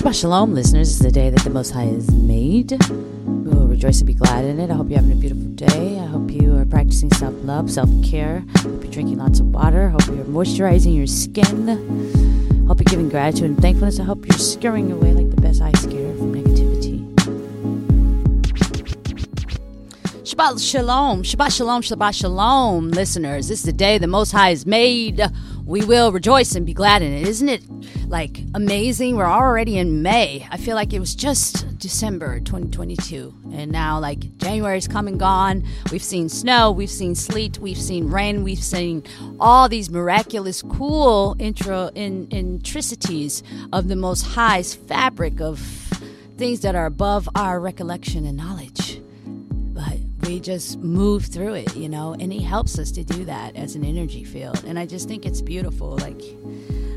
Shabbat Shalom, listeners. Is the day that the Most High has made. We will rejoice and be glad in it. I hope you're having a beautiful day. I hope you are practicing self love, self care. Hope you're drinking lots of water. Hope you're moisturizing your skin. Hope you're giving gratitude and thankfulness. I hope you're scaring away like the best eye scare from negativity. Shabbat Shalom, Shabbat Shalom, Shabbat Shalom, listeners. This is the day the Most High has made. We will rejoice and be glad in it. Isn't it like amazing? We're already in May. I feel like it was just December 2022. And now, like, January's come and gone. We've seen snow, we've seen sleet, we've seen rain, we've seen all these miraculous, cool intro in, intricities of the Most High's fabric of things that are above our recollection and knowledge But we just move through it, you know, and he helps us to do that as an energy field. And I just think it's beautiful. Like,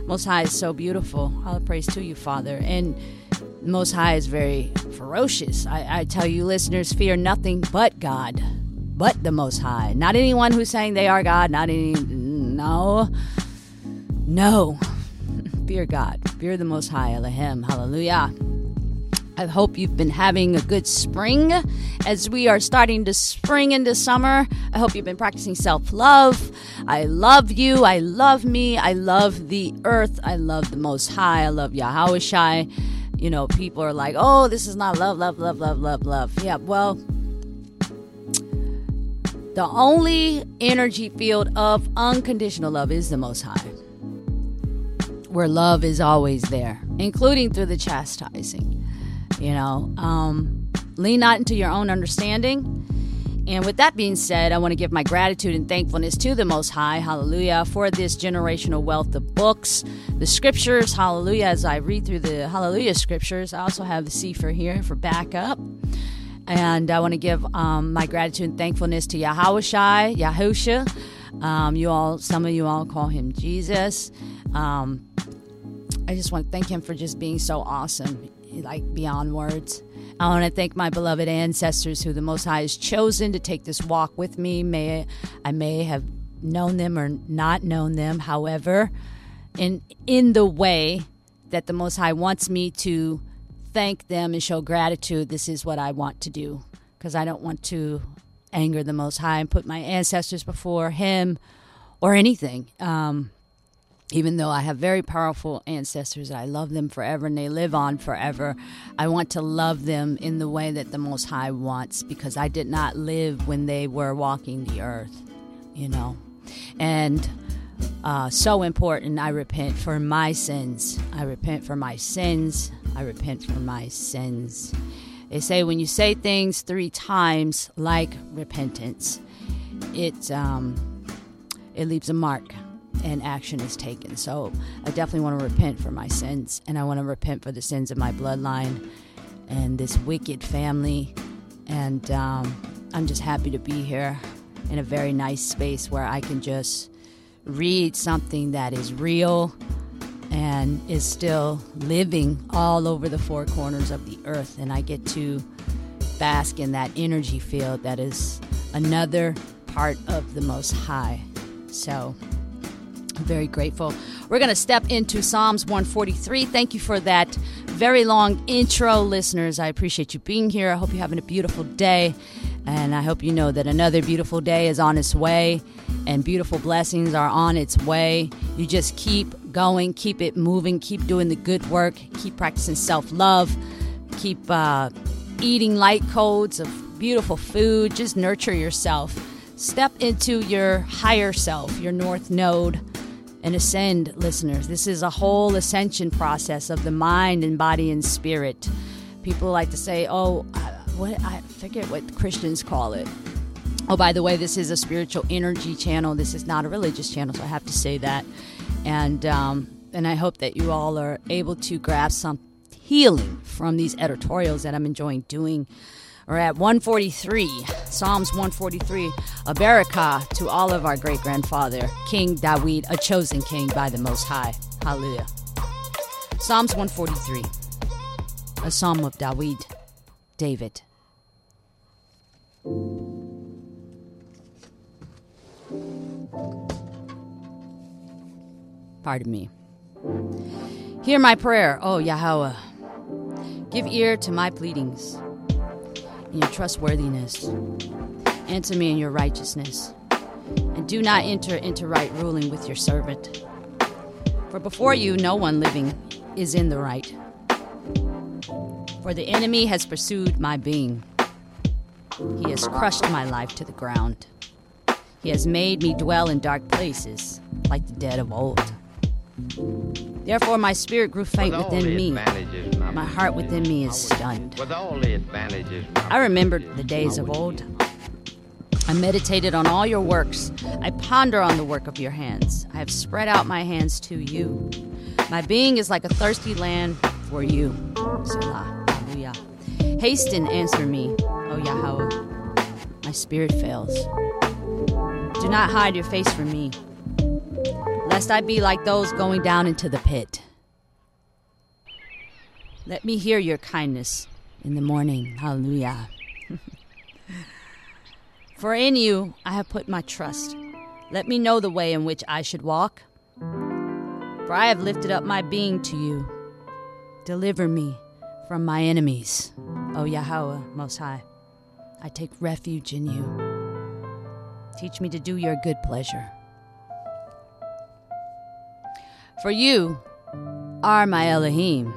Most High is so beautiful. All praise to you, Father. And Most High is very ferocious. I, I tell you, listeners, fear nothing but God, but the Most High. Not anyone who's saying they are God, not any, no, no. fear God, fear the Most High, Elohim. Hallelujah. I hope you've been having a good spring as we are starting to spring into summer. I hope you've been practicing self love. I love you. I love me. I love the earth. I love the Most High. I love Yahawashi. You know, people are like, oh, this is not love, love, love, love, love, love. Yeah, well, the only energy field of unconditional love is the Most High, where love is always there, including through the chastising. You know, um, lean not into your own understanding. And with that being said, I want to give my gratitude and thankfulness to the Most High, hallelujah, for this generational wealth of books, the scriptures, hallelujah. As I read through the hallelujah scriptures, I also have the Sefer here for backup. And I want to give um, my gratitude and thankfulness to Yahawashi, Yahusha. Um, you all, some of you all call him Jesus. Um, I just want to thank him for just being so awesome like beyond words. I want to thank my beloved ancestors who the Most High has chosen to take this walk with me. May I may have known them or not known them, however, in in the way that the Most High wants me to thank them and show gratitude. This is what I want to do because I don't want to anger the Most High and put my ancestors before Him or anything. Um, even though I have very powerful ancestors, I love them forever and they live on forever. I want to love them in the way that the Most High wants because I did not live when they were walking the earth, you know. And uh, so important, I repent for my sins. I repent for my sins. I repent for my sins. They say when you say things three times like repentance, it um, it leaves a mark and action is taken. So I definitely want to repent for my sins, and I want to repent for the sins of my bloodline and this wicked family. And um, I'm just happy to be here in a very nice space where I can just read something that is real and is still living all over the four corners of the earth. And I get to bask in that energy field that is another part of the Most High. So very grateful. We're going to step into Psalms 143. Thank you for that very long intro, listeners. I appreciate you being here. I hope you're having a beautiful day. And I hope you know that another beautiful day is on its way and beautiful blessings are on its way. You just keep going, keep it moving, keep doing the good work, keep practicing self love, keep uh, eating light codes of beautiful food. Just nurture yourself. Step into your higher self, your north node and ascend, listeners. This is a whole ascension process of the mind and body and spirit. People like to say, "Oh, what I forget what Christians call it." Oh, by the way, this is a spiritual energy channel. This is not a religious channel, so I have to say that. And um, and I hope that you all are able to grasp some healing from these editorials that I'm enjoying doing we're at 143, Psalms 143, a barakah to all of our great grandfather, King Dawid, a chosen king by the Most High. Hallelujah. Psalms 143, a psalm of Dawid, David. Pardon me. Hear my prayer, O Yahweh Give ear to my pleadings in your trustworthiness. Answer me in your righteousness. And do not enter into right ruling with your servant. For before you, no one living is in the right. For the enemy has pursued my being, he has crushed my life to the ground. He has made me dwell in dark places like the dead of old. Therefore, my spirit grew faint within me. My heart within me is stunned. I remembered the days of old. I meditated on all your works. I ponder on the work of your hands. I have spread out my hands to you. My being is like a thirsty land for you. Selah. Hallelujah. Hasten, answer me, O Yahweh. My spirit fails. Do not hide your face from me lest I be like those going down into the pit. Let me hear your kindness in the morning. Hallelujah. For in you I have put my trust. Let me know the way in which I should walk. For I have lifted up my being to you. Deliver me from my enemies, O Yahweh Most High. I take refuge in you. Teach me to do your good pleasure. For you are my Elohim.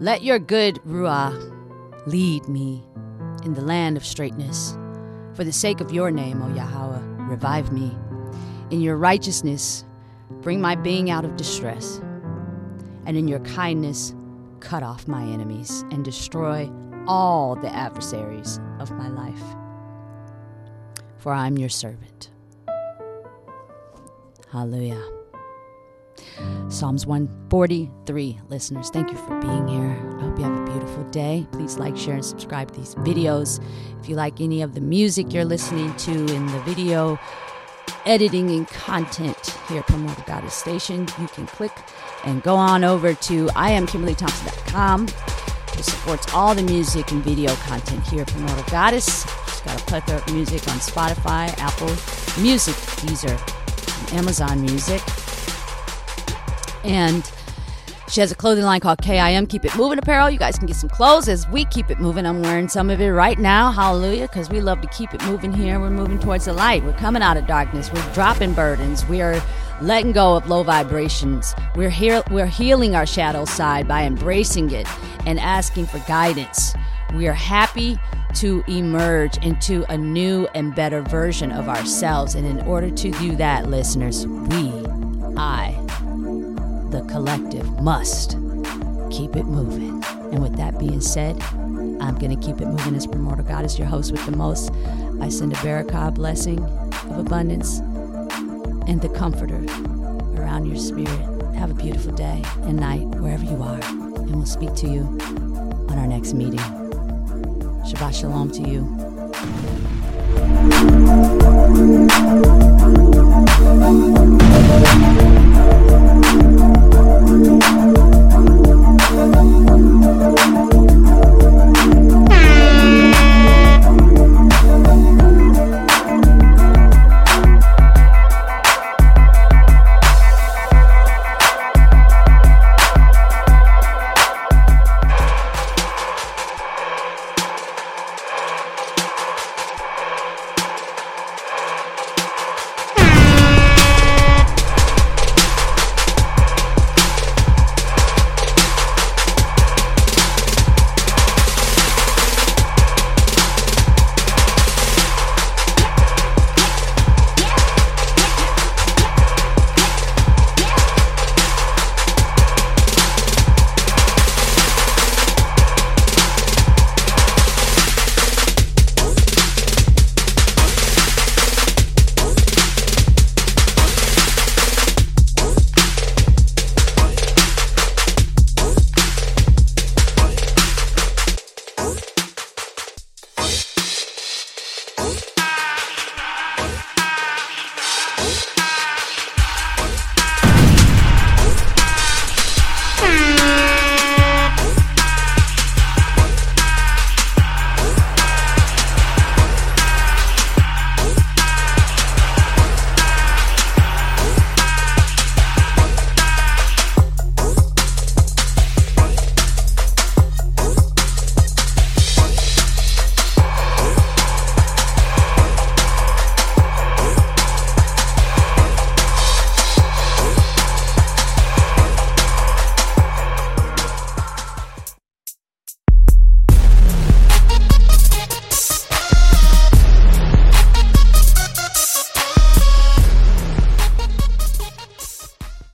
Let your good Ruah lead me in the land of straightness. For the sake of your name, O Yahweh, revive me. In your righteousness, bring my being out of distress. And in your kindness, cut off my enemies and destroy all the adversaries of my life. For I am your servant. Hallelujah. Psalms 143. Listeners, thank you for being here. I hope you have a beautiful day. Please like, share, and subscribe to these videos. If you like any of the music you're listening to in the video, editing and content here at Primordial Goddess Station, you can click and go on over to iamkimberlythompson.com, which supports all the music and video content here at Primordial Goddess. She's got a plethora of music on Spotify, Apple Music, Deezer, Amazon Music. And she has a clothing line called KIM Keep It Moving Apparel. You guys can get some clothes as we keep it moving. I'm wearing some of it right now. Hallelujah. Because we love to keep it moving here. We're moving towards the light. We're coming out of darkness. We're dropping burdens. We are letting go of low vibrations. We're here we're healing our shadow side by embracing it and asking for guidance. We are happy to emerge into a new and better version of ourselves. And in order to do that, listeners, we, I, collective must keep it moving. And with that being said, I'm going to keep it moving as Primordial Goddess, your host with the most. I send a Barakah blessing of abundance and the comforter around your spirit. Have a beautiful day and night wherever you are. And we'll speak to you on our next meeting. Shabbat Shalom to you.